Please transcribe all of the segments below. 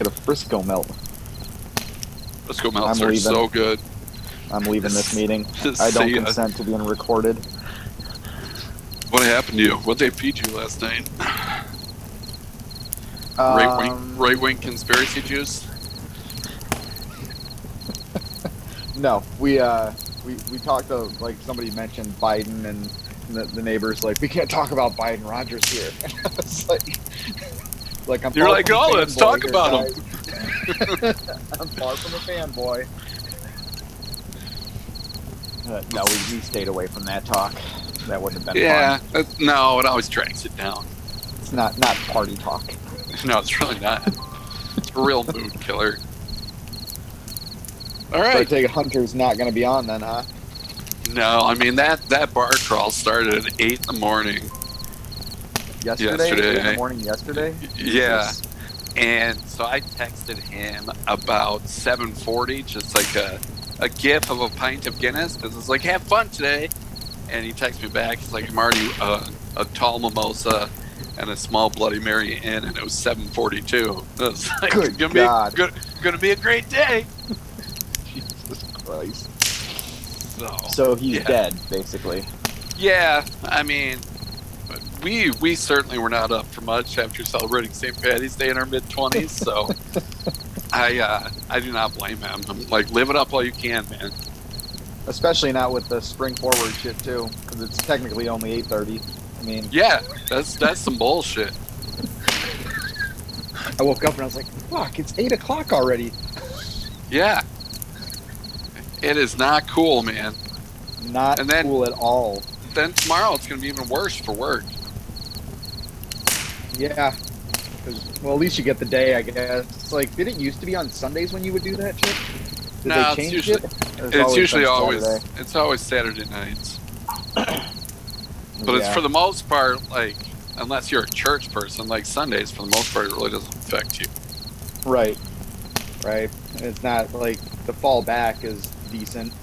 Get a Frisco melt. Frisco I'm melts are leaving. so good. I'm leaving this meeting. I don't see ya. consent to being recorded. What happened to you? What they feed you last night? right wing, Um, right wing conspiracy juice. No, we uh, we we talked to like somebody mentioned Biden and the, the neighbors like we can't talk about Biden. Rogers here. it's like like I'm. You're like, "Oh, let's talk about him." guys." I'm far from a fanboy. Uh, no, we, we stayed away from that talk. That wouldn't have been Yeah, fun. that- no, it always drags it down. It's not not party talk. No, it's really not. It's a real mood killer. All So I right. take it Hunter's not going to be on then, huh? No, I mean that that bar crawl started at eight in the morning. Yesterday, Yesterday. in the morning yesterday. Yeah, Jesus. and so I texted him about seven forty, just like a a gif of a pint of Guinness, because it's like have fun today. And he texts me back. He's like, I'm already uh, a tall mimosa and a small Bloody Mary in, and it was seven forty two. It's like Good gonna God. be good, gonna be a great day. Jesus Christ. So, So he's Yeah. dead, basically. yeah, I mean, we we certainly were not up for much after celebrating St. Patty's Day in our mid twenties. So I uh, I do not blame him. I'm like live it up while you can, man. Especially not with the spring forward shit too, because it's technically only eight thirty. I mean, Yeah, that's that's some bullshit. I woke up and I was like, "Fuck, it's eight o'clock already." Yeah, it is not cool, man. Not And then- cool at all. Then tomorrow it's gonna be even worse for work. Yeah. well, at least you get the day, I guess. It's like, did it used to be on Sundays when you would do that shit? Did No, they it's usually- it? It's always usually always Saturday? it's always Saturday nights, but it's for the most part like unless you're a church person, like Sundays for the most part it really doesn't affect you. Right. Right. It's not like the fall back is decent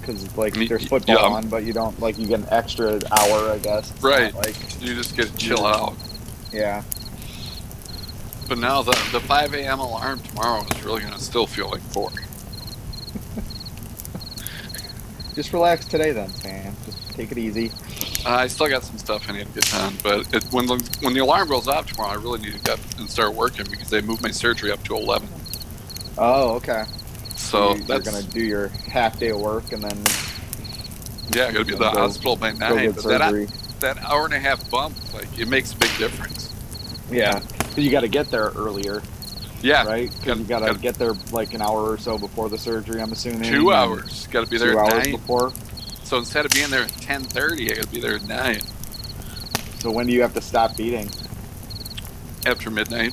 because like there's football yeah. on, but you don't like you get an extra hour, I guess. It's Right. Like You just get to chill out. Yeah. But now the the 5 a.m. alarm tomorrow is really gonna still feel like four. Just relax today, then, man. Just take it easy. Uh, I still got some stuff I need to get done, but it, when the when the alarm goes off tomorrow, I really need to get and start working because they moved my surgery up to 11. Oh, okay. So you, you're that's gonna do your half day of work and then yeah, I gotta be at the go- hospital by go nine. get But that surgery. that hour and a half bump, like it makes a big difference. Yeah. 'Cause you got to get there earlier, Yeah, right? Because Gotta- you got to get there like an hour or so before the surgery. I'm assuming. two hours. Got to be there Two hours nine. before. So instead of being there at 10:30, I gotta be there at nine So when do you have to stop eating? after midnight.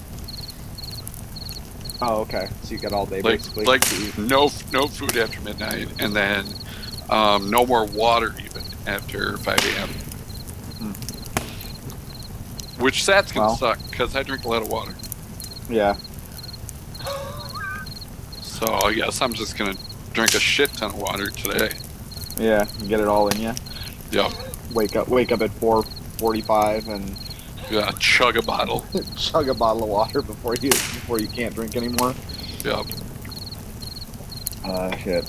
Oh, okay. So you got all day Like basically. like no no food after midnight, and then um, no more water even after 5 a.m. Which that's gonna Well. suck because I drink a lot of water. Yeah. So I guess I'm just gonna drink a shit ton of water today. Yeah. Get it all in you. Yep. Wake up. Wake up at four forty-five and Yeah, chug a bottle. chug a bottle of water before you before you can't drink anymore. Yep. Uh, shit.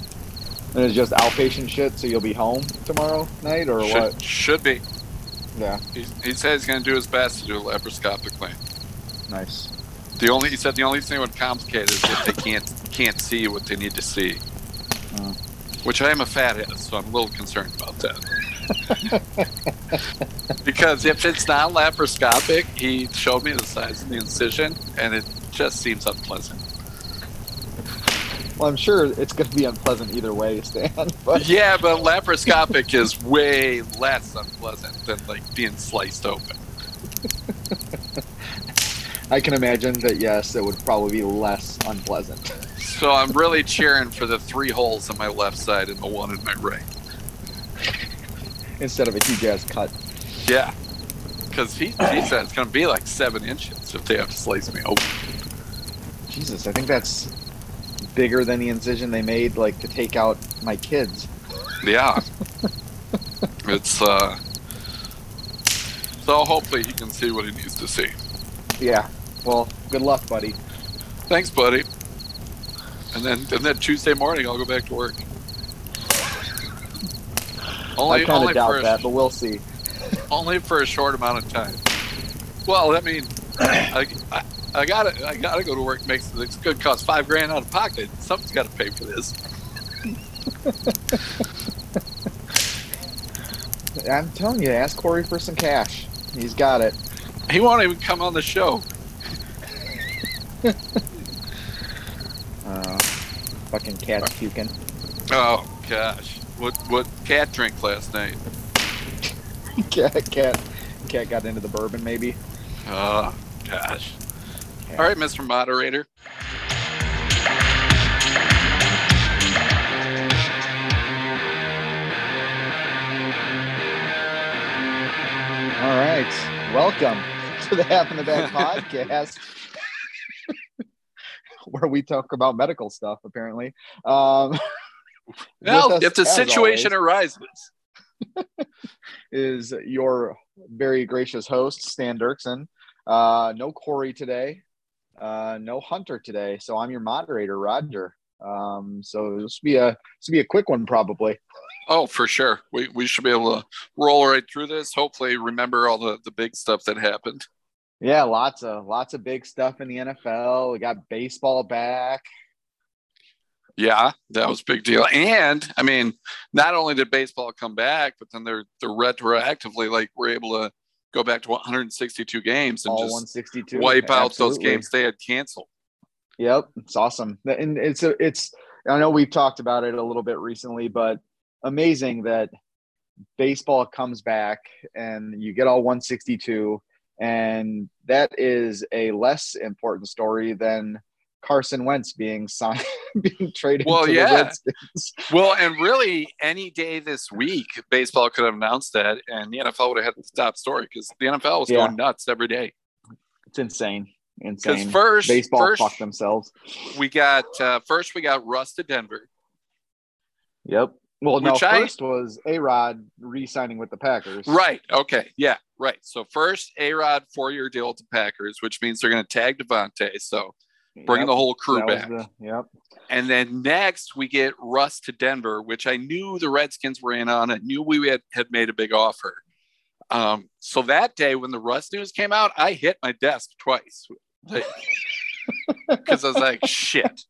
And it's just outpatient shit, so you'll be home tomorrow night, or Should, what? should be. Yeah, He, he said he's gonna do his best to do it laparoscopically. nice. The only he said the only thing that would complicate is if they can't can't see what they need to see. Oh. Which I am a fathead, so I'm a little concerned about that. because if it's not laparoscopic, he showed me the size of the incision, and it just seems unpleasant. Well, I'm sure it's going to be unpleasant either way, Stan. But Yeah, but laparoscopic is way less unpleasant than like being sliced open. I can imagine that yes, it would probably be less unpleasant. So I'm really cheering for the three holes on my left side and the one in my right. Instead of a huge ass cut. Yeah. Because he, he said it's going to be like seven inches if they have to slice me open. Jesus, I think that's bigger than the incision they made, like to take out my kids. Yeah. it's, uh. So hopefully he can see what he needs to see. Yeah. Well, good luck, buddy. Thanks, buddy. And then and then Tuesday morning I'll go back to work. Only, I kind of doubt a, that, but we'll see. only for a short amount of time. Well, I mean, I, I, I gotta I gotta go to work. Makes it's good cost five grand out of pocket. Something's got to pay for this. I'm telling you, ask Corey for some cash. He's got it. He won't even come on the show. Uh, fucking cat's puking. Oh gosh, what what cat drank last night? cat, cat, cat got into the bourbon, maybe. Oh gosh. All right, Mr. Moderator. All right. Welcome to the Half in the podcast, where we talk about medical stuff, apparently. Um, Well, us, if the situation always, arises, is your very gracious host, Stan Dirksen. Uh, no Corey today, uh, no Hunter today. So I'm your moderator, Roger. Um, so this will be a this will be a quick one, probably. oh, for sure, we we should be able to roll right through this. Hopefully, remember all the the big stuff that happened. Yeah, lots of lots of big stuff in the NFL. We got baseball back. Yeah, that was a big deal. And I mean, not only did baseball come back, but then they're they're retroactively like we're able to go back to 162 games and all just 162. wipe out those games they had canceled. Yep, it's awesome, and it's a, it's. I know we've talked about it a little bit recently, but amazing that baseball comes back and you get all 162, and that is a less important story than Carson Wentz being signed, being traded Well, to yeah. Well, and really, any day this week, baseball could have announced that, and the NFL would have had the top story because the NFL was Yeah. going nuts every day. It's insane, Because insane. first, baseball first fuck themselves. we got uh, first we got Russ to Denver. Yep. Well, no, Which I- first was A Rod re-signing with the Packers. Right. Okay. Yeah. Right. So first, A Rod four year deal with the Packers, which means they're going to tag Davante. So bring Yep. the whole crew That back. the- yep. And then next we get Russ to Denver, which I knew the Redskins were in on. I knew we had, had made a big offer. Um, so that day when the Russ news came out, I hit my desk twice because I was like, shit.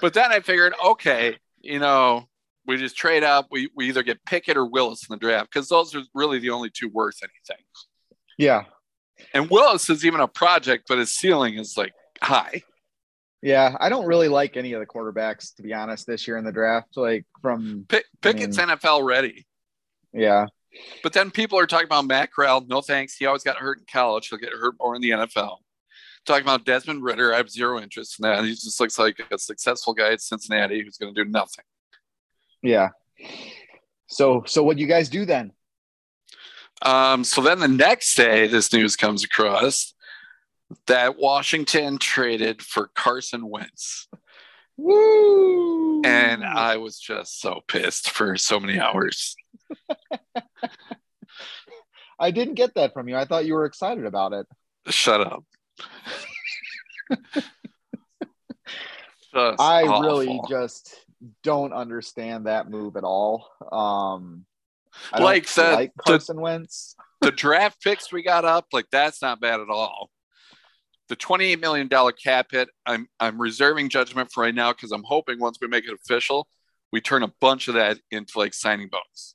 But then I figured, okay, you know, we just trade up. We, we either get Pickett or Willis in the draft because those are really the only two worth anything. Yeah. And Willis is even a project, but his ceiling is like high. Yeah, I don't really like any of the quarterbacks to be honest this year in the draft. Like from Pick, Pickett's NFL ready. yeah, But then people are talking about Matt Corral. No thanks. He always got hurt in college. He'll get hurt more in the NFL. Talking about Desmond Ridder, I have zero interest in that. He just looks like a successful guy at Cincinnati who's going to do nothing. yeah. So so what do you guys do then? Um, so then the next day, this news comes across that Washington traded for Carson Wentz. Woo! And I was just so pissed for so many hours. I didn't get that from you. I thought you were excited about it. Shut up. I awful. really just don't understand that move at all. Um Like the- like the- Carson Wentz. the draft picks we got up, like that's not bad at all. The $28 million cap hit, I'm I'm reserving judgment for right now because I'm hoping once we make it official, we turn a bunch of that into like signing bonus.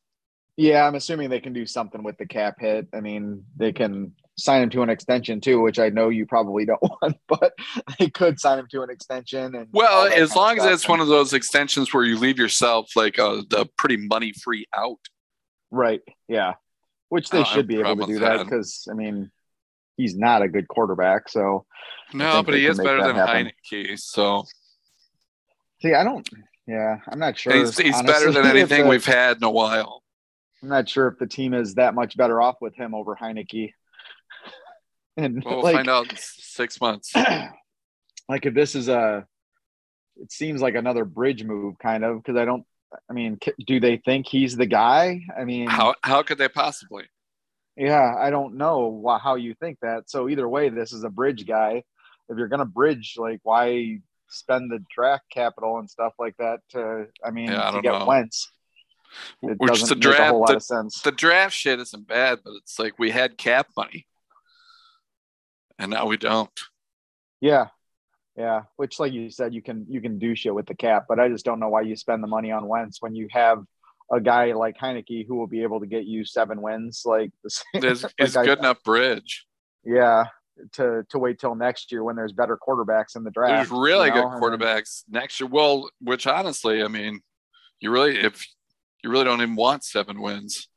Yeah, I'm assuming they can do something with the cap hit. I mean, they can sign him to an extension too, which I know you probably don't want, but they could sign him to an extension. And Well, as long as it's one of those extensions where you leave yourself like a, a pretty money free out. right, yeah, which they uh, have should be able to do that. because I mean, he's not a good quarterback. So No, but he is better than happen. Heinicke. So see, I don't. Yeah, I'm not sure. he's, he's better than anything the- we've had in a while. I'm not sure if the team is that much better off with him over Heinicke. And We'll like, find out in six months. like if this is a, it seems like another bridge move, kind of, because I don't. I mean, do they think he's the guy? I mean, How how could they possibly? Yeah, I don't know wh- how you think that. So either way, this is a bridge guy. If you're gonna bridge, like, why spend the draft capital and stuff like that to. I mean, Yeah, I to get know. Wentz. It Which the draft- whole lot of sense. The draft shit isn't bad, but it's like we had cap money, and now we don't. Yeah. Yeah. Which like you said, you can you can do shit with the cap, but I just don't know why you spend the money on Wentz when you have a guy like Heinicke who will be able to get you seven wins. Like this It's, like I- good enough bridge. Yeah. To to wait till next year when there's better quarterbacks in the draft. There's really you good know, then- quarterbacks next year. Well, which honestly, I mean, you really if you really don't even want seven wins.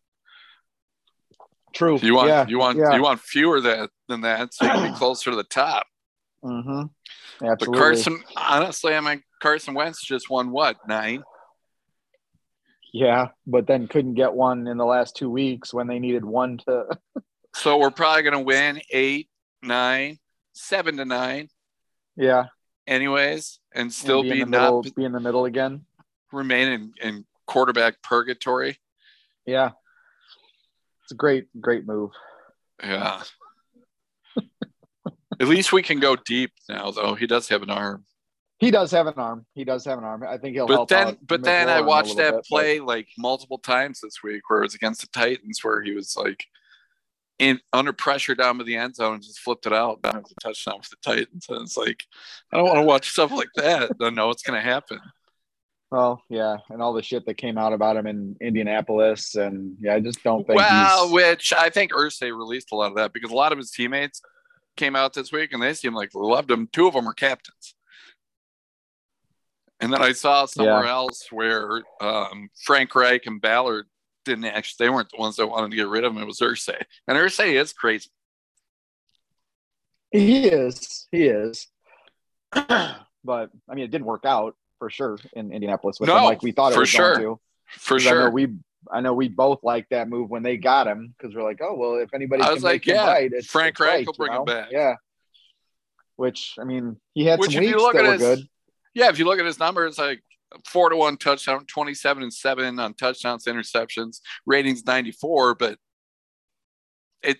True. You want yeah. you want yeah. you want fewer that than that, so you can be closer to the top. Mm-hmm. But Carson, honestly, I mean, Carson Wentz just won what nine? Yeah, but then couldn't get one in the last two weeks when they needed one to. So we're probably going to win eight, nine, seven to nine, Yeah, anyways, and and still be, be, in the middle, not be in the middle again. remain in, in quarterback purgatory. Yeah, it's a great, great move. Yeah. At least we can go deep now, though. He does have an arm. He does have an arm. He does have an arm. I think he'll But help then, out but then I watched that bit, play like multiple times this week, where it was against the Titans, where he was like in under pressure down to the end zone and just flipped it out down to touchdown for the Titans. And it's like, I don't want to watch stuff like that. I know it's going to happen. Well, yeah, and all the shit that came out about him in Indianapolis, and yeah, I just don't think. Well, he's, which I think Irsay released a lot of that because a lot of his teammates came out this week and they seemed like loved him. Two of them are captains. And then I saw somewhere else where um, Frank Reich and Ballard didn't actually, they weren't the ones that wanted to get rid of him. It was Irsay. And Irsay is crazy. he is, he is. but I mean, it didn't work out for sure in Indianapolis with him No, like we thought it for was sure. going to. For 'Cause I know sure. we I know we both liked that move when they got him because we're like, oh well, if anybody I can was make like, him yeah, right, it's, Frank it's Reich right, will you bring him back. Yeah. Which I mean, he had Which, some if you weeks look that at were his- good. Yeah, if you look at his numbers, like four to one touchdown, 27 and seven on touchdowns, interceptions, ratings 94, but it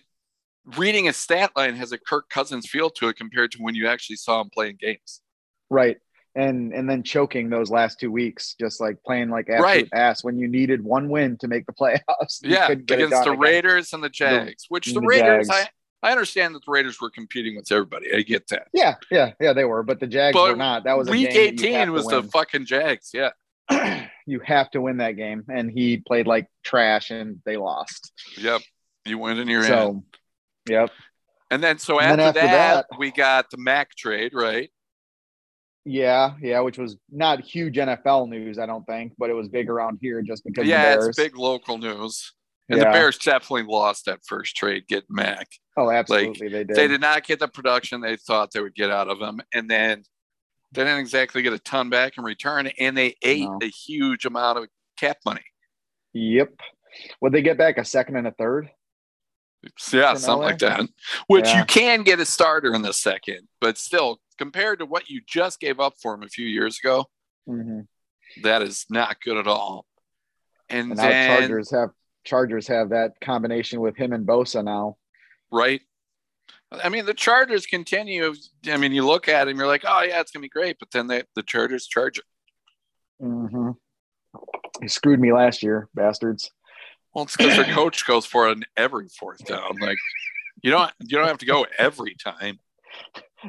reading a stat line has a Kirk Cousins feel to it compared to when you actually saw him playing games. Right. And and then choking those last two weeks, just like playing like absolute Right. ass when you needed one win to make the playoffs. Yeah, couldn't get it against the again. Raiders and the Jags, which the, the Raiders, Jags. I understand that the Raiders were competing with everybody. I get that. Yeah, yeah, yeah, they were, but the Jags But were not. That was a Week game that you have 18 was the fucking Jags. Yeah. you have to win that game, and he played like trash, and they lost. Yep. You went in your end. Yep, And then so after, then after that, that- we got the Mac trade, right? yeah, yeah, which was not huge NFL news, I don't think, but it was big around here just because yeah, it's big local news. And the Bears definitely lost that first trade, get Mac. Oh, absolutely, they did. They did not get the production they thought they would get out of him. And then they didn't exactly get a ton back in return. And they ate No. a huge amount of cap money. Yep. Would they get back a second and a third? Yeah, something LA? like that. Which Yeah. you can get a starter in the second, but still, compared to what you just gave up for him a few years ago, Mm-hmm. that is not good at all. And, And now then, Chargers have Chargers have that combination with him and Bosa now. right? I mean, the Chargers continue. I mean, you look at him, you're like, oh yeah, it's gonna be great, but then they, the Chargers charge it. Mm-hmm. He screwed me last year, bastards. Well, it's because their coach goes for an every fourth down. Like, you don't you don't have to go every time.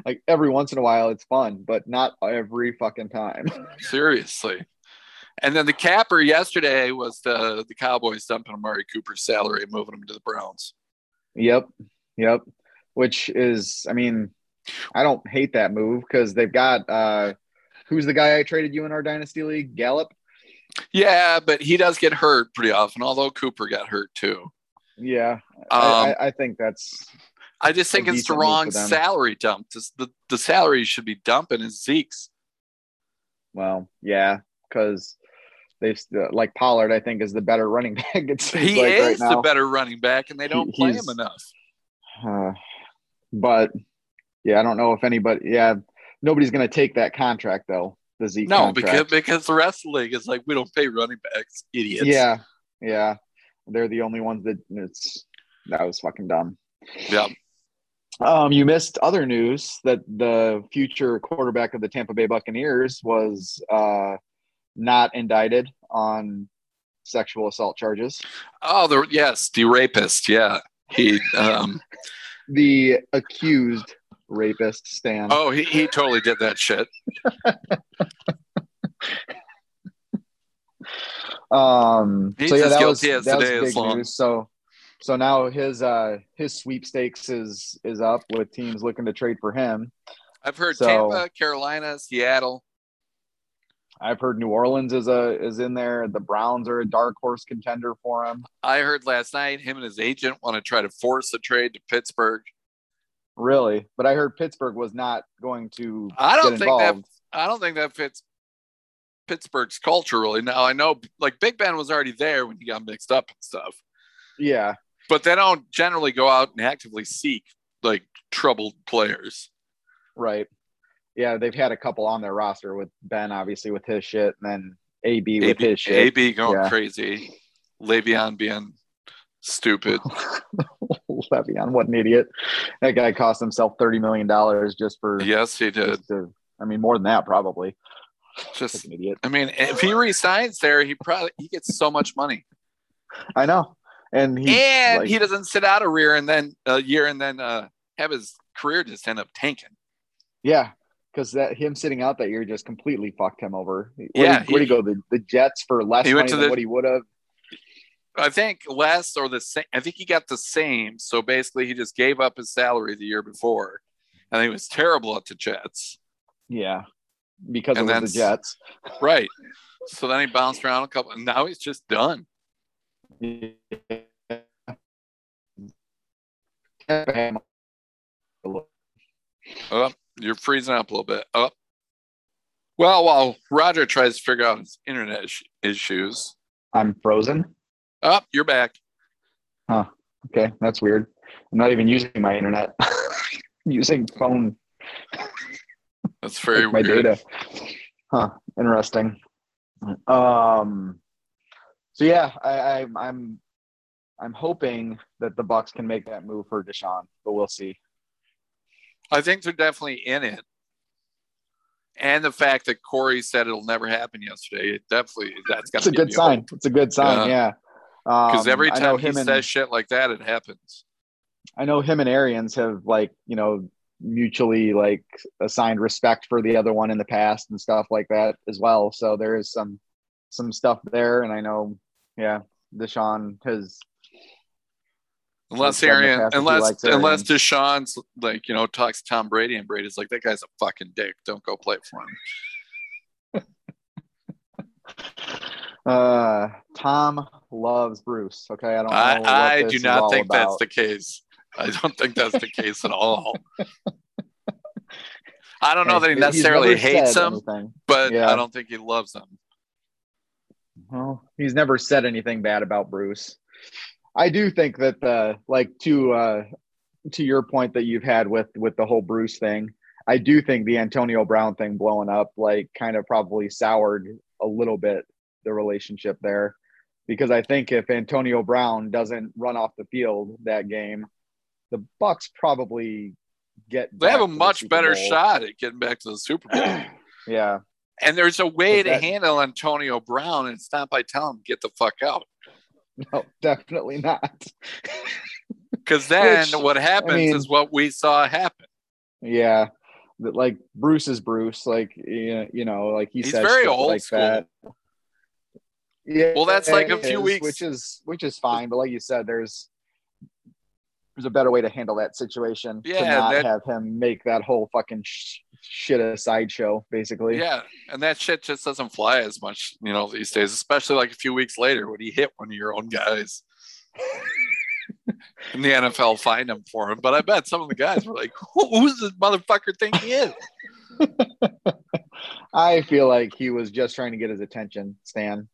Like every once in a while, it's fun, but not every fucking time. Seriously. And then the capper yesterday was the the Cowboys dumping Amari Cooper's salary and moving him to the Browns. Yep. Yep. Which is, I mean, I don't hate that move because they've got uh who's the guy I traded you in our dynasty league? Gallup. Yeah, but he does get hurt pretty often, although Cooper got hurt too. Yeah. Um, I, I, think that's I just think it's the wrong salary dump. The the salary you should be dumping is Zeke's. well, yeah, because they've st- like Pollard, I think, is the better running back. It seems He like is right the better running back, and they don't He- play him enough. Uh, but yeah, I don't know if anybody. Yeah, nobody's going to take that contract though. The Zeke No, contract. because because the rest of the league is like we don't pay running backs, idiots. yeah, yeah, they're the only ones that it's that was fucking dumb. yeah. Um, you missed other news that the future quarterback of the Tampa Bay Buccaneers was uh, not indicted on sexual assault charges. Oh, the yes, the rapist. Yeah, he. Um, the accused rapist Stan. Oh, he, he totally did that shit. um, He's so yeah, as that was, as that was big long. news. So, so now his uh his sweepstakes is is up with teams looking to trade for him. I've heard So- Tampa, Carolina, Seattle. I've heard New Orleans is a is in there. The Browns are a dark horse contender for him. I heard last night him and his agent want to try to force a trade to Pittsburgh. Really, but I heard Pittsburgh was not going to. I don't think that. I don't think that fits Pittsburgh's culture really. Now I know like Big Ben was already there when he got mixed up and stuff, Yeah, but they don't generally go out and actively seek like troubled players. right. Yeah, they've had a couple on their roster with Ben, obviously with his shit, and then AB with AB, his shit. AB going Yeah. crazy, Le'Veon being stupid. Le'Veon, what an idiot! That guy cost himself thirty million dollars just for. yes, he did. to- I mean, more than that probably. Just Like an idiot. I mean, if he resigns there, he probably he gets so much money, I know, and he and like- he doesn't sit out a year and then a year and then uh, have his career just end up tanking. Yeah, because that him sitting out that year just completely fucked him over. Where Yeah, did, where'd he he- go? The, the Jets for less money than the- what he would have. I think less or the same. I think he got the same. So basically, he just gave up his salary the year before, and he was terrible at the Jets. Yeah, because And was the Jets. Right. So then he bounced around a couple, and now he's just done. Yeah. Oh, you're freezing up a little bit. Oh. Well, while Roger tries to figure out his internet is- issues, I'm frozen. up, you're back. Huh. Okay, that's weird. I'm not even using my internet. I'm using phone That's very my weird. data. Huh. Interesting. Um. So yeah, I, I, I'm I'm hoping that the Bucks can make that move for Deshaun, but we'll see. I think they're definitely in it. And the fact that Corey said it'll never happen yesterday, it definitely that's got It's a good sign. It's a good sign. Yeah. Because Um, every time he and- says shit like that, it happens. I know him and Arians have like, you know, mutually like assigned respect for the other one in the past and stuff like that as well. So there is some some stuff there. And I know, yeah, Deshaun has Unless Arian, past that he unless unless. Deshaun's like you know talks to Tom Brady and Brady's like that guy's a fucking dick. Don't go play for him. uh Tom loves Bruce. Okay. I don't know. I, I do not think that's the case. I don't think that's the case at all. I don't know that he necessarily hates him, anything. but Yeah. I don't think he loves him. Well, he's never said anything bad about Bruce. I do think that the like to uh to your point that you've had with with the whole Bruce thing, I do think the Antonio Brown thing blowing up like kind of probably soured a little bit the relationship there because I think if Antonio Brown doesn't run off the field that game, the Bucks probably get They have a much better shot at getting back to the Super Bowl. Yeah. and there's a way to That- handle Antonio Brown, and it's not by telling him get the fuck out. No, definitely not. Because then Which, what happens mean- is what we saw happen. Yeah, that like Bruce is Bruce. Like you you know, like he He's says very old like school. that. Yeah, Well, that's like a few is, weeks- which is which is fine. But like you said, there's there's a better way to handle that situation. to Yeah, not that- have him make that whole fucking sh- shit a sideshow, basically. Yeah, and that shit just doesn't fly as much, you know, these days. Especially like a few weeks later when he hit one of your own guys, and the NFL fined him for him. But I bet some of the guys were like, Who, "Who's this motherfucker think he is?" I feel like he was just trying to get his attention, Stan.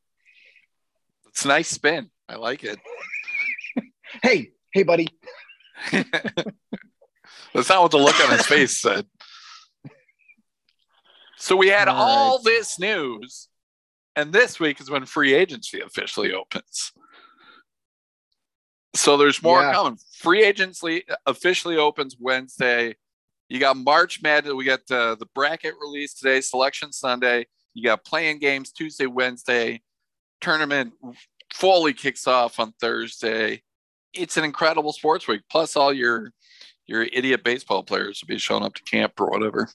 It's a nice spin. I like it. Hey, hey, buddy. That's not what the look on his face said. So we had All all right. this news, and this week is when free agency officially opens. So there's more Yeah. coming. Free agency officially opens Wednesday. You got March Madness. We got the, the bracket release today, selection Sunday. You got playing games Tuesday, Wednesday. Tournament fully kicks off on Thursday. It's an incredible sports week. Plus, all your your idiot baseball players will be showing up to camp or whatever.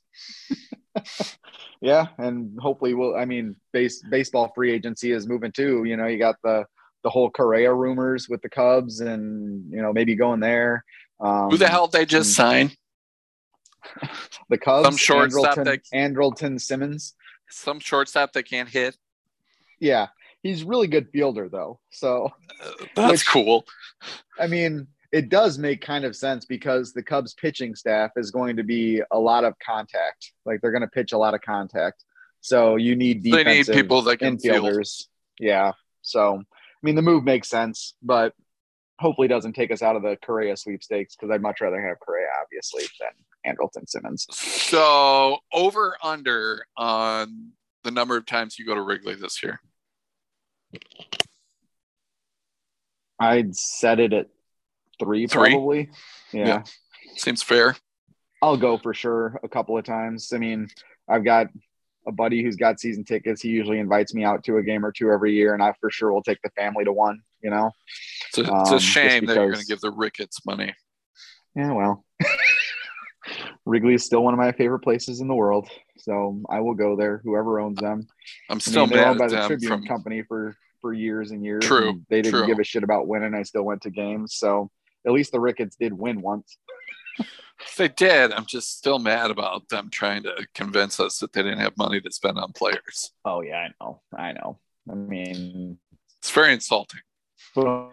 Yeah, and hopefully we'll. I mean, base baseball free agency is moving too. You know, you got the the whole Correa rumors with the Cubs, and you know maybe going there. Um, Who the hell did they just sign? The Cubs. Some shortstop Andrelton, that- Andrelton Simmons. Some shortstop that can't hit. Yeah, he's really good fielder though. So Uh, that's Which- cool. I mean, it does make kind of sense because the Cubs pitching staff is going to be a lot of contact. Like they're going to pitch a lot of contact. So you need They need defensive people that can field. infielders. Yeah. So I mean, the move makes sense, but hopefully doesn't take us out of the Correa sweepstakes because I'd much rather have Correa, obviously, than Andrelton Simmons. So over under on the number of times you go to Wrigley this year. I'd set it at three, Three? probably. Yeah. Yeah. Seems fair. I'll go for sure a couple of times. I mean, I've got a buddy who's got season tickets. He usually invites me out to a game or two every year, and I for sure will take the family to one. You know? It's a, it's Um, a just shame that you're going to give the Ricketts money. Yeah, well, Wrigley is still one of my favorite places in the world, so I will go there. Whoever owns them. I'm I still mean, mad owned by the Tribune from Company for for years and years. True, and they didn't true. give a shit about winning. I still went to games, so at least the Ricketts did win once. they did. I'm just still mad about them trying to convince us that they didn't have money to spend on players. Oh yeah, I know, I know. I mean, It's very insulting. So,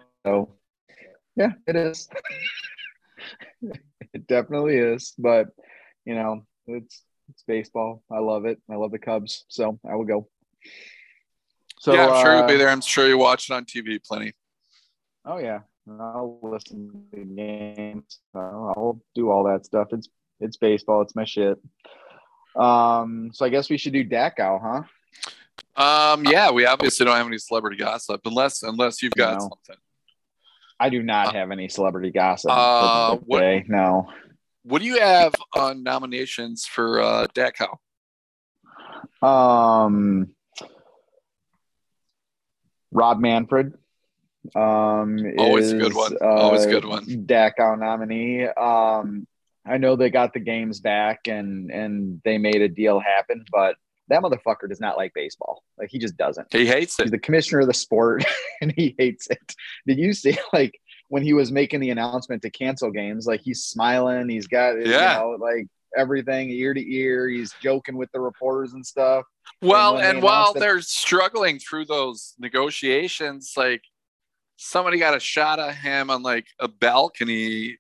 yeah, it is. it definitely is. But you know, it's it's baseball. I love it. I love the Cubs, so I will go. So yeah, I'm sure you'll uh, be there. I'm sure you watch it on TV plenty. Oh yeah, I'll listen to the games. I'll do all that stuff. It's it's baseball. It's my shit. Um, so I guess we should do Dachau, huh? Um, yeah, we obviously don't have any celebrity gossip unless unless you've got No. something. I do not have any celebrity gossip. Uh, what- No. What do you have on nominations for uh, Dachau? Um, Rob Manfred. Um, Always a good one. Always a uh, good one. Dachau nominee. Um, I know they got the games back and and they made a deal happen, but that motherfucker does not like baseball. Like he just doesn't. He hates He's it. the commissioner of the sport and he hates it. Did you see like when he was making the announcement to cancel games, like he's smiling, he's got Yeah. you know, like everything ear to ear, he's joking with the reporters and stuff. Well, they and while that- they're struggling through those negotiations, like somebody got a shot of him on like a balcony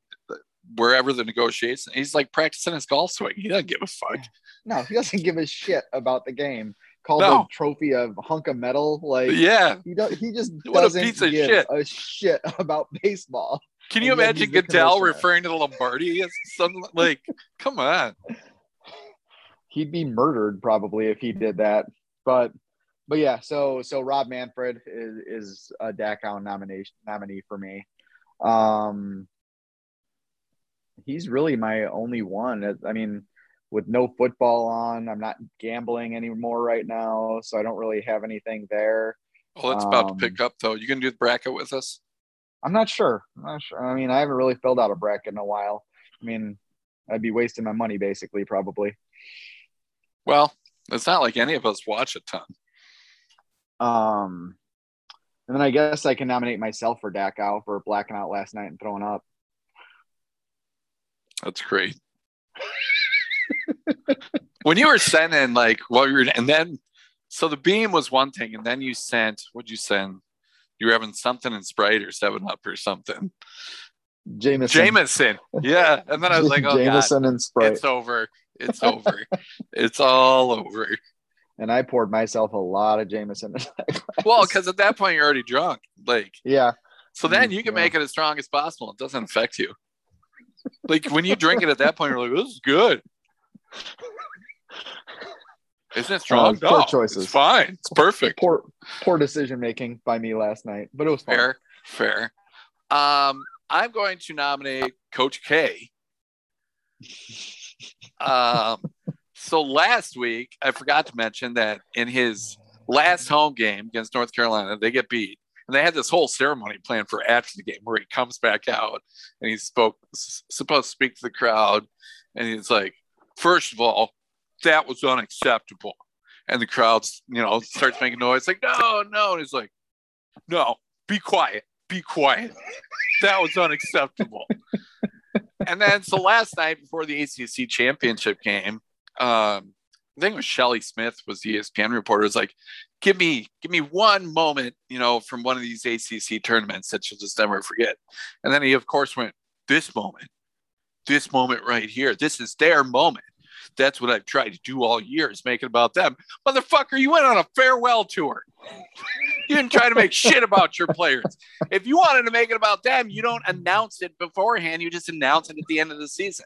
wherever the negotiation. He's like practicing his golf swing. He doesn't give a fuck. No, he doesn't give a shit about the game. Called No. the trophy of hunk of metal. Like Yeah. he does he just What doesn't piece of give shit. a shit about baseball. Can you imagine Goodell referring to the Lombardi as something like, come on. he'd be murdered probably if he did that. But but yeah, so so Rob Manfred is is a Dachau nomination nominee for me. Um he's really my only one. I mean, with no football on, I'm not gambling anymore right now, so I don't really have anything there. Well, it's about Um, to pick up though. You gonna do the bracket with us? I'm not sure. I'm not sure. I mean, I haven't really filled out a bracket in a while. I mean, I'd be wasting my money basically, probably. Well, it's not like any of us watch a ton. Um, and then I guess I can nominate myself for Dachau for blacking out last night and throwing up. That's great. when you were sending like what you were, and then so the beam was one thing, and then you sent what'd you send? You were having something in Sprite or Seven Up or something. Jameson. Jameson, yeah. And then I was like, oh god, Jameson and Sprite. it's over. It's over. it's all over. And I poured myself a lot of Jameson. in that glass. Well, because at that point you're already drunk. Like, yeah, so then you can yeah. make it as strong as possible. It doesn't affect you. Like when you drink it at that point, you're like, this is good. Isn't it strong? Uh, poor no, choices. It's fine. It's perfect. poor poor decision making by me last night, but it was fun. Fair, fair. Um, I'm going to nominate Coach K. Um, so last week, I forgot to mention that in his last home game against North Carolina, they get beat. And they had this whole ceremony planned for after the game where he comes back out and he's spoke supposed to speak to the crowd. And he's like, first of all, that was unacceptable. And the crowd's, you know, starts making noise like, no, no. And he's like, no, be quiet, be quiet. That was unacceptable. and then so last night before the ACC championship game, um, I think it was Shelley Smith was the ESPN reporter. Was like, give me give me one moment, you know, from one of these ACC tournaments that you'll just never forget. And then he of course went, this moment, this moment right here, this is their moment. That's what I've tried to do all year is make it about them. Motherfucker, you went on a farewell tour. you didn't try to make shit about your players. If you wanted to make it about them, you don't announce it beforehand. You just announce it at the end of the season.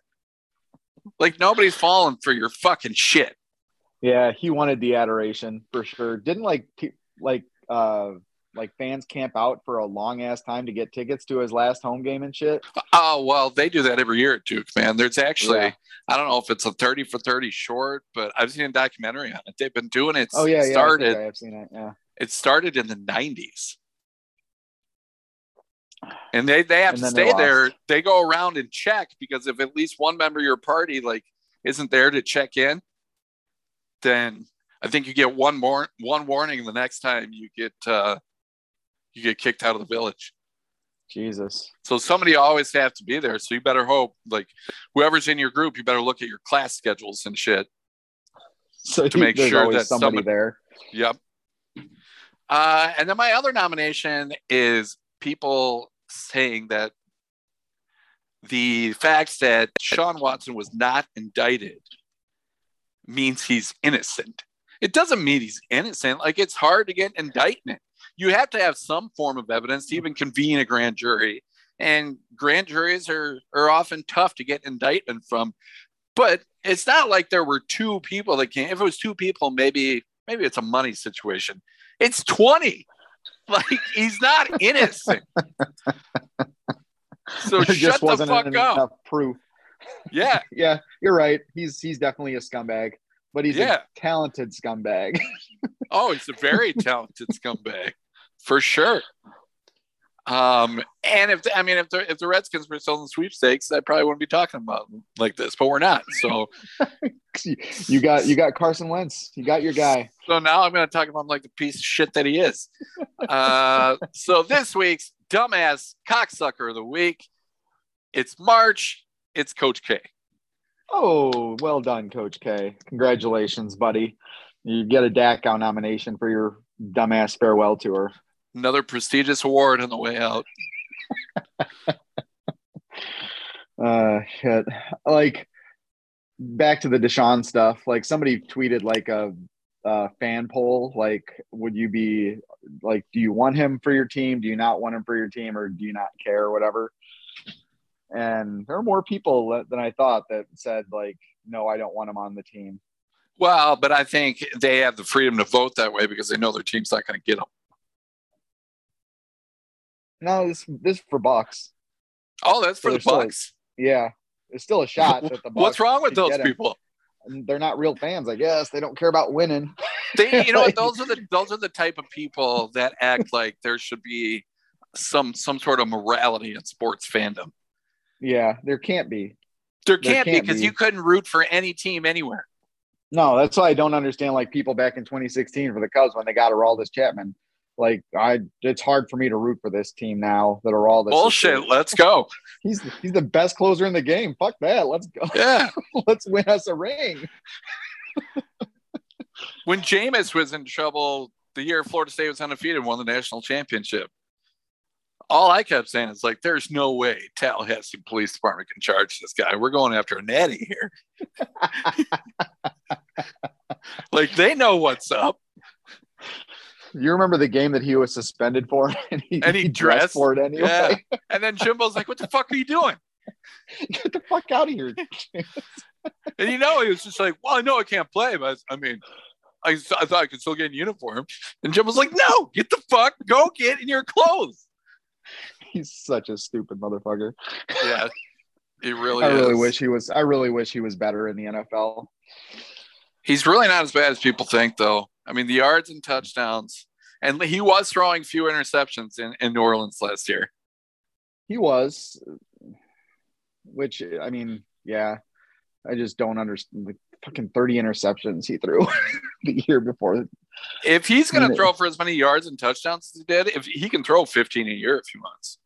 Like nobody's falling for your fucking shit. Yeah, he wanted the adoration for sure. Didn't like like uh like fans camp out for a long ass time to get tickets to his last home game and shit. Oh well, they do that every year at Duke, man. There's actually yeah. I don't know if it's a thirty for thirty short, but I've seen a documentary on it. They've been doing it. Oh yeah, started, yeah. I have seen it. Yeah, it started in the '90s, and they they have and to stay there. They go around and check because if at least one member of your party like isn't there to check in, then I think you get one more one warning the next time you get uh, you get kicked out of the village. Jesus. So somebody always have to be there. So you better hope like whoever's in your group, you better look at your class schedules and shit. So to make sure that somebody, somebody there. Yep. Uh, and then my other nomination is people saying that the fact that Sean Watson was not indicted means he's innocent. It doesn't mean he's innocent. Like it's hard to get indictment. You have to have some form of evidence to even convene a grand jury. And grand juries are, are often tough to get indictment from. But it's not like there were two people that came. If it was two people, maybe maybe it's a money situation. It's 20. Like he's not innocent. So there shut the fuck up. Proof. Yeah. yeah, you're right. He's he's definitely a scumbag, but he's yeah. a talented scumbag. oh, he's a very talented scumbag for sure. Um, and if I mean if the if the Redskins were still in the sweepstakes, I probably wouldn't be talking about like this, but we're not. So you got you got Carson Wentz, you got your guy. So now I'm going to talk about him like the piece of shit that he is. Uh, so this week's dumbass cocksucker of the week, it's March. It's Coach K. Oh, well done, Coach K. Congratulations, buddy. You get a DACO nomination for your dumbass farewell tour another prestigious award on the way out. uh, shit. Like back to the Deshaun stuff. Like somebody tweeted like a, a fan poll. Like, would you be like, do you want him for your team? Do you not want him for your team, or do you not care, or whatever? And there are more people than I thought that said like, no, I don't want him on the team. Well, but I think they have the freedom to vote that way because they know their team's not going to get them. No, this this for Bucks. Oh, that's for so the Bucks. yeah, it's still a shot that the Bucks What's wrong with those people? They're not real fans, I guess. They don't care about winning. They, you know, what, those are the those are the type of people that act like there should be some some sort of morality in sports fandom. Yeah, there can't be. There can't, there can't be because you couldn't root for any team anywhere. No, that's why I don't understand like people back in 2016 for the Cubs when they got Aroldis Chapman like I, it's hard for me to root for this team now that are all this bullshit. Let's go. He's he's the best closer in the game. Fuck that. Let's go. Yeah, let's win us a ring. when Jameis was in trouble the year Florida State was undefeated won the national championship, all I kept saying is like, "There's no way Tallahassee Police Department can charge this guy. We're going after a natty here." like they know what's up you remember the game that he was suspended for, and he, and he, he dressed, dressed, for it anyway. Yeah. And then Jimbo's like, "What the fuck are you doing? Get the fuck out of here!" and you know, he was just like, "Well, I know I can't play, but I mean." I, I thought I could still get in uniform. And Jim was like, no, get the fuck, go get in your clothes. He's such a stupid motherfucker. Yeah, he really. I really wish he was. I really wish he was better in the NFL. He's really not as bad as people think, though. I mean, the yards and touchdowns, and he was throwing few interceptions in, in New Orleans last year. He was, which I mean, yeah, I just don't understand. Like, fucking thirty interceptions he threw the year before. If he's going to throw for as many yards and touchdowns as he did, if he can throw 15 a year if he wants.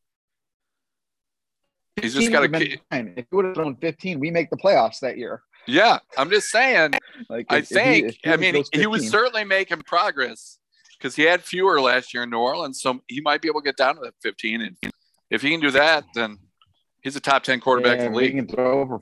He's just got to. If he would have thrown fifteen, we make the playoffs that year. Yeah, I'm just saying. Like I if- if he- think. if he I mean, he was certainly making progress because he had fewer last year in New Orleans, so he might be able to get down to that 15. And if he can do that, then he's a top 10 quarterback Yeah, in the league. can throw over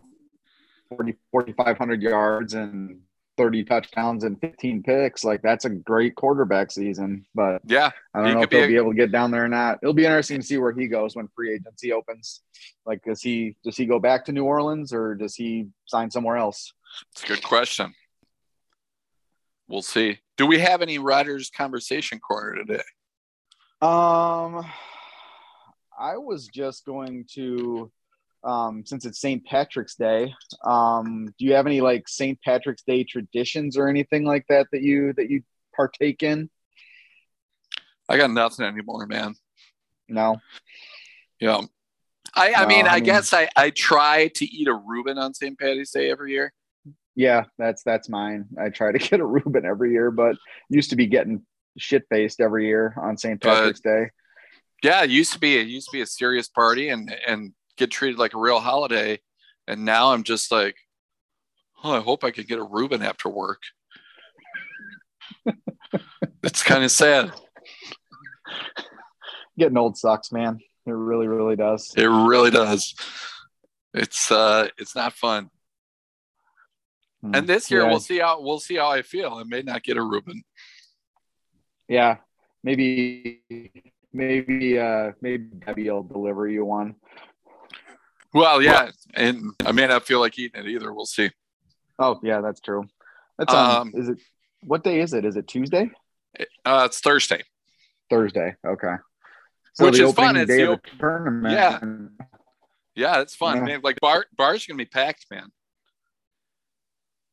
40, 4,500 yards and 30 touchdowns and 15 picks. Like that's a great quarterback season. But Yeah, I don't know if he'll a- be able to get down there or not. It'll be interesting to see where he goes when free agency opens. Like, does he does he go back to New Orleans or does he sign somewhere else? it's a good question. We'll see. Do we have any Rodgers conversation corner today? Um, I was just going to, um, since it's St. Patrick's Day. Um, do you have any like St. Patrick's Day traditions or anything like that that you that you partake in? I got nothing anymore, man. No. Yeah. I, I No, mean, I I, mean- guess I, I try to eat a Reuben on St. Patty's Day every year. Yeah, that's that's mine. I try to get a Reuben every year, but used to be getting shit faced every year on St. But- Patrick's Day. Yeah, it used to be it used to be a serious party and and get treated like a real holiday. And now I'm just like, oh, I hope I can get a Reuben after work. it's kind of sad. Getting old sucks, man. It really, really does. It really does. It's uh it's not fun. Hmm. And this year Yeah. we'll see how we'll see how I feel. I may not get a Reuben. Yeah, maybe, maybe, uh, maybe Debbie will deliver you one. Well, yeah, and I may not feel like eating it either. We'll see. Oh, yeah, that's true. That's um, Um, is it? What day is it? Is it Tuesday? Uh, it's Thursday. Thursday. Okay. Which is fun, opening it's day the of the tournament. Yeah. Yeah, it's fun. Yeah. Man, like bar bars are gonna be packed, man.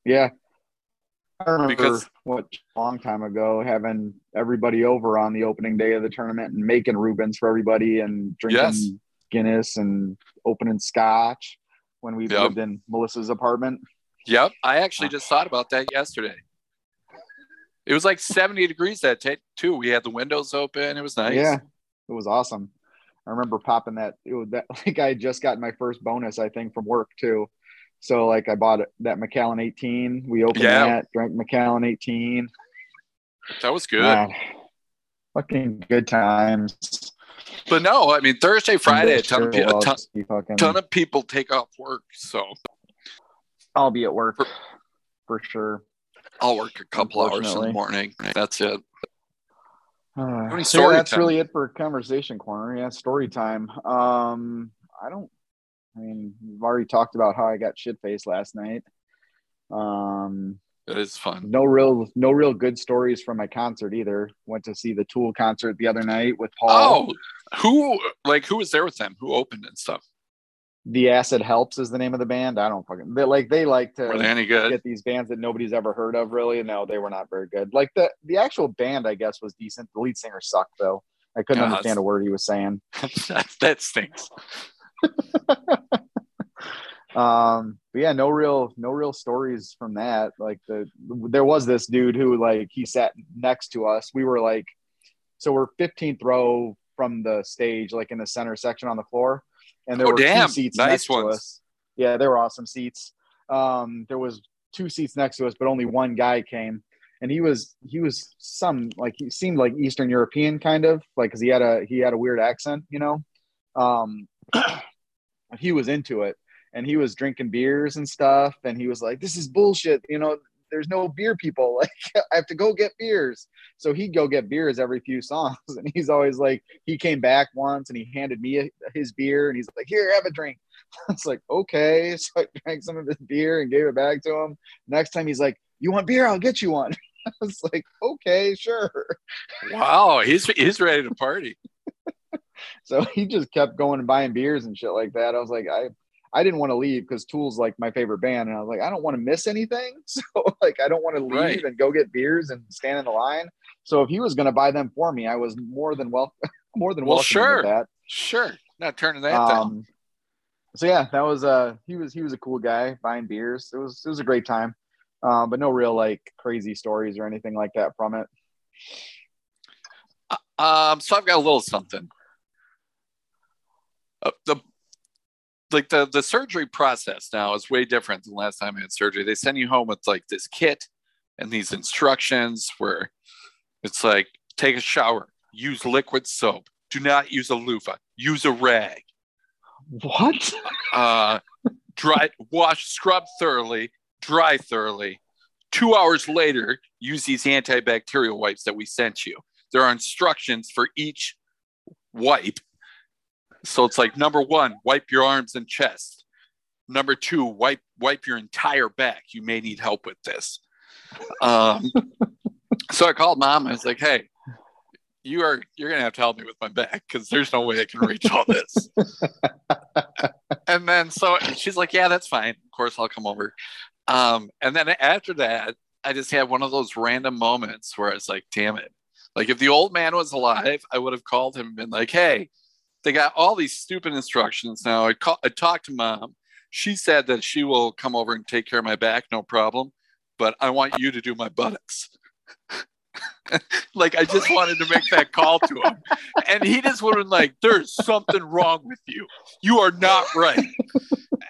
Yeah. I remember Because- what a long time ago having everybody over on the opening day of the tournament and making Reubens for everybody and drinking Yes. Guinness and opening scotch when we Yep. lived in Melissa's apartment. Yep, I actually just thought about that yesterday. It was like 70 degrees that day too. We had the windows open. It was nice. Yeah, it was awesome. I remember popping that. It was that like I had just got my first bonus, I think, from work too. So like I bought that Macallan 18. We opened Yeah. that, drank Macallan 18. that was good. Man, fucking good times. But no, I mean Thursday, Friday, a ton of, Sure, a I'll ton, fucking- ton of people take off work, so I'll be at work for sure. I'll work a couple hours in the morning. That's it. Uh, so yeah, that's time? really it for conversation corner. Yeah, story time. Um, I don't. I mean, we've already talked about how I got shit faced last night. Um, It is fun. no real, no real good stories from my concert either. Went to see the Tool concert the other night with Paul. Oh, who like who was there with them? Who opened and stuff? The Acid Helps is the name of the band. I don't fucking. They like they like to Were they any good? get these bands that nobody's ever heard of. Really, no, they were not very good. Like the the actual band, I guess, was decent. The lead singer sucked though. I couldn't understand a word he was saying. that, that stinks. um but yeah no real no real stories from that. Like the there was this dude who like he sat next to us. We were like so we're 15th row from the stage like in the center section on the floor. And there Oh, were damn. two seats Nice next ones. to us. Yeah they were awesome seats. Um there was two seats next to us but only one guy came. And he was he was some like he seemed like eastern european kind of like because he had a he had a weird accent you know? Um he was into it and he was drinking beers and stuff and he was like this is bullshit you know there's no beer people like i have to go get beers. So he'd go get beers every few songs and he's always like he came back once and he handed me his beer and he's like here have a drink. It's like okay. So i drank some of his beer and gave it back to him. Next time he's like you want beer? I'll get you one. I was like okay sure. Wow, he's he's ready to party. so he just kept going and buying beers and shit like that. I was like, I I didn't want to leave because Tool's like my favorite band, and I was like, I don't want to miss anything. So like, I don't want to leave Right. and go get beers and stand in the line. So if he was going to buy them for me, I was more than well, more than Well, welcome sure. that. Sure, not turning that down. Um, so yeah, that was uh he was he was a cool guy buying beers. It was it was a great time, um, but no real like crazy stories or anything like that from it. Um, so I've got a little something. Uh, the like the the surgery process now is way different than last time I had surgery. They send you home with like this kit and these instructions where it's like take a shower, use liquid soap, do not use a loofah, use a rag, What? uh, dry, wash, scrub thoroughly, dry thoroughly. Two hours later, use these antibacterial wipes that we sent you. There are instructions for each wipe. So it's like number one, wipe your arms and chest. Number two, wipe wipe your entire back. You may need help with this. Um, so I called mom. I was like, "Hey, you are you're gonna have to help me with my back because there's no way I can reach all this." and then so she's like, "Yeah, that's fine. Of course, I'll come over." Um, and then after that, I just had one of those random moments where I was like, "Damn it!" Like if the old man was alive, I would have called him and been like, "Hey, they got all these stupid instructions now." I call, I talked to mom. She said that she will come over and take care of my back, no problem. But I want you to do my buttocks. like I just wanted to make that call to him, and he just would have like, "There's something wrong with you. You are not right."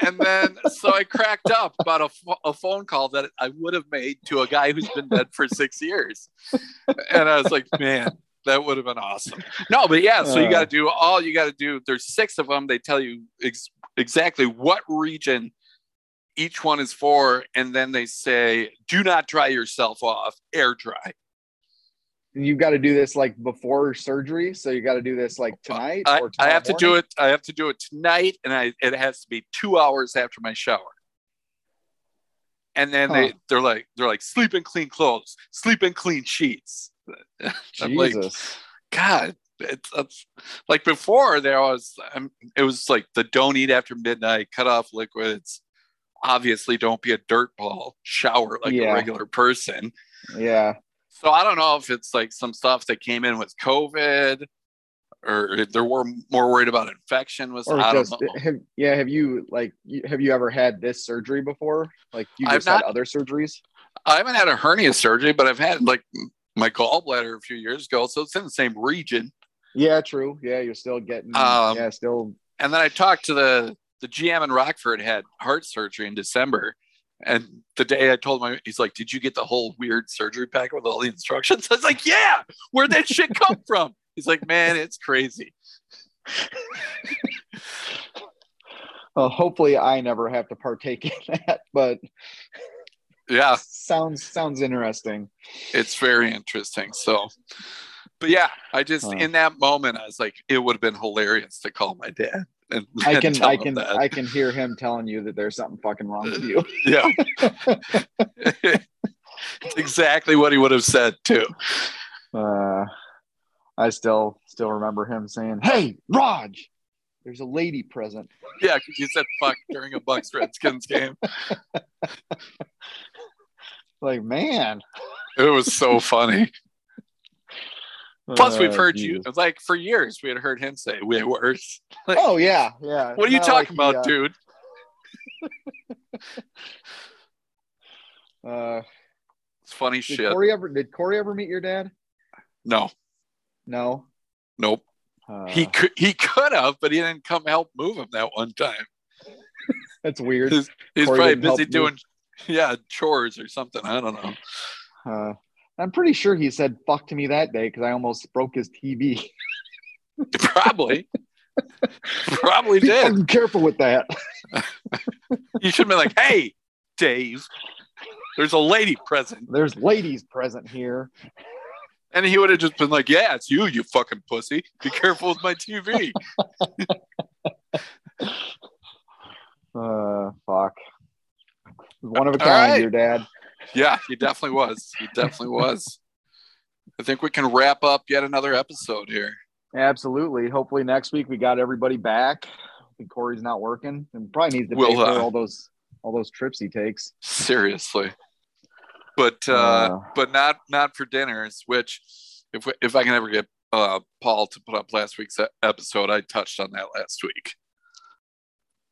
And then so I cracked up about a, a phone call that I would have made to a guy who's been dead for six years, and I was like, "Man, that would have been awesome." No, but yeah, so you Uh. got to do all you got to do. There's six of them. They tell you ex- exactly what region each one is for, and then they say, "Do not dry yourself off. Air dry." you got to do this like before surgery, so you got to do this like tonight. I, or I have to do it. I have to do it tonight, and I it has to be two hours after my shower. And then they they're like they're like sleep in clean clothes, sleep in clean sheets. I'm like, God, it's, it's like before there was um, it was like the don't eat after midnight, cut off liquids. Obviously, don't be a dirt ball. Shower like Yeah. a regular person. yeah. So I don't know if it's like some stuff that came in with COVID, or they're more more worried about infection. Was Or I don't just know. have, yeah. Have you like have you ever had this surgery before? Like you I've just had not- other surgeries? I haven't had a hernia surgery, but I've had like my gallbladder a few years ago, so it's in the same region. Yeah, true. Yeah, you're still getting. Um, yeah, still. And then I talked to the the GM in Rockford had heart surgery in December. And the day I told him, he's like, "Did you get the whole weird surgery packet with all the instructions?" I was like, "Yeah, where'd that shit come from?" He's like, "Man, it's crazy." Well, hopefully, I never have to partake in that. But Yeah, sounds sounds interesting. it's very interesting. So, but yeah, I just Huh. in that moment, I was like, it would have been hilarious to call my dad. And, I can I can that. I can hear him telling you that there's something fucking wrong with you. yeah, it's exactly what he would have said too. Uh, I still still remember him saying, "Hey, Raj, there's a lady present." Yeah, because you said fuck during a Bucs Redskins game. Like, man. It was so funny. Plus, we've Uh, heard you Jesus. like for years. We had heard him say way worse. Like, Oh yeah, yeah. what are you talking like about, he, dude? Uh, uh, It's funny did shit. Corey ever did Corey ever meet your dad? no, No. nope. Uh, he could he could have, but he didn't come help move him that one time. that's weird. He's Corey probably busy move. doing yeah chores or something. I don't know. Uh, I'm pretty sure he said "fuck" to me that day because I almost broke his TV. Probably, probably Be did. careful with that. You should be like, "Hey, Dave, there's a lady present," There's ladies present here. And he would have just been like, "Yeah, it's you, you fucking pussy. Be careful with my TV." Uh, fuck. One of a kind, right. your dad. Yeah, he definitely was. He definitely was. I think we can wrap up yet another episode here. Absolutely. Hopefully next week we got everybody back. I think Corey's not working and probably needs to We'll, pay for uh, all those all those trips he takes. Seriously. But uh, Uh, but not not for dinners. Which, if if I can ever get uh, Paul to put up last week's episode, I touched on that last week.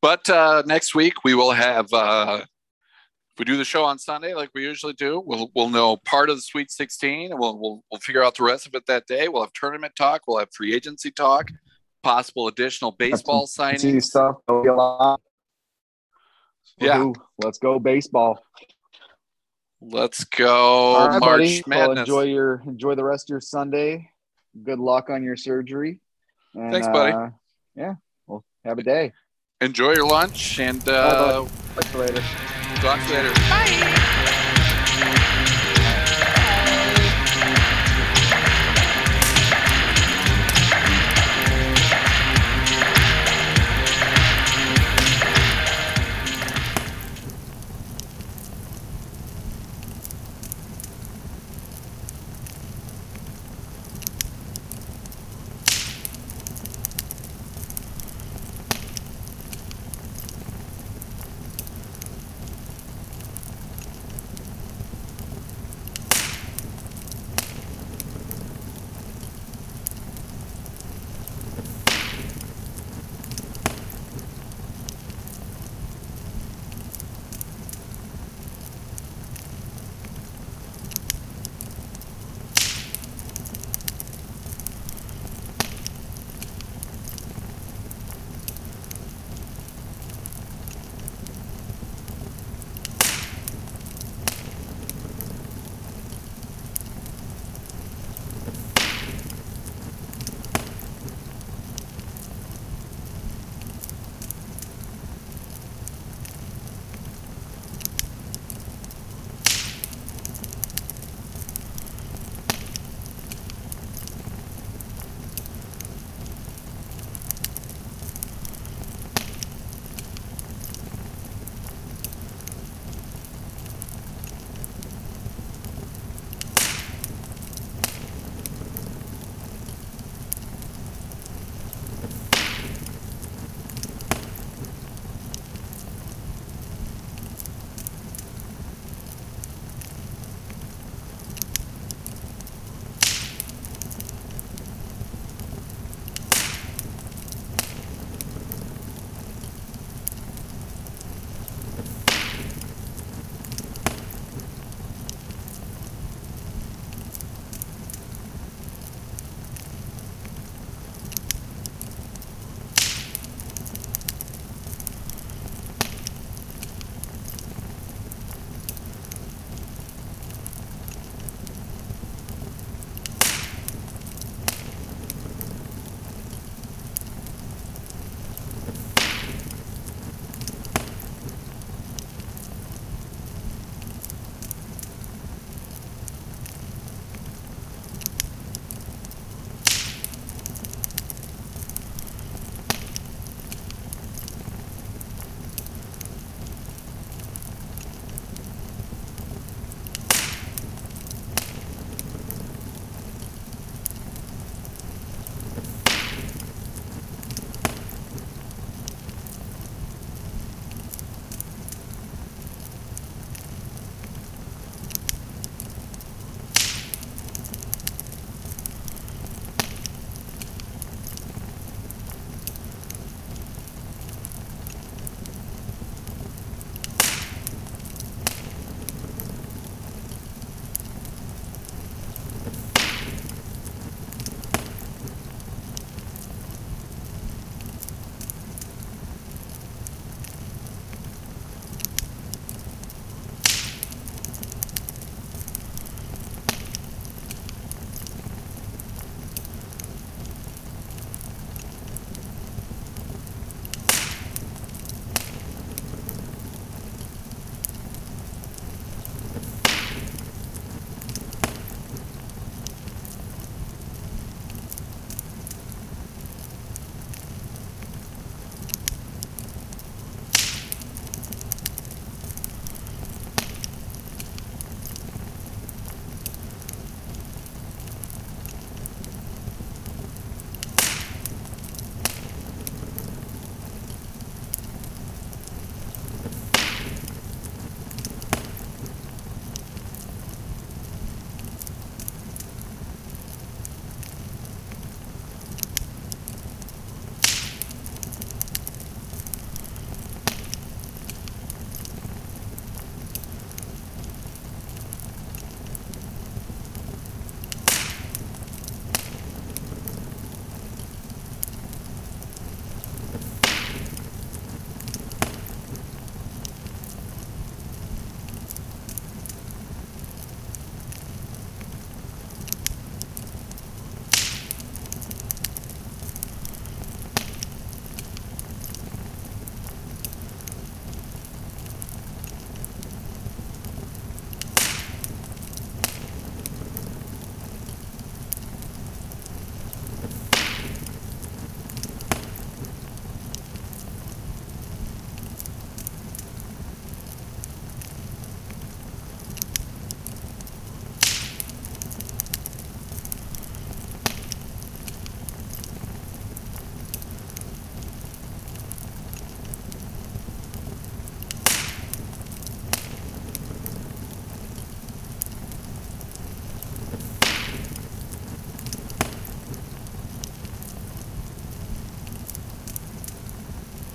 But uh, next week we will have. Uh, if we do the show on Sunday like we usually do, we'll we'll know part of the Sweet 16, and we'll we'll, we'll figure out the rest of it that day. We'll have tournament talk. We'll have free agency talk. Possible additional baseball See signings. stuff. Be a lot. Yeah. Let's go baseball. Let's go All right, March buddy. Well, Madness. enjoy your enjoy the rest of your Sunday. Good luck on your surgery. And, Thanks, buddy. uh, yeah. Well, have a day. Enjoy your lunch and uh, Talk to you later. talk to you later. Bye.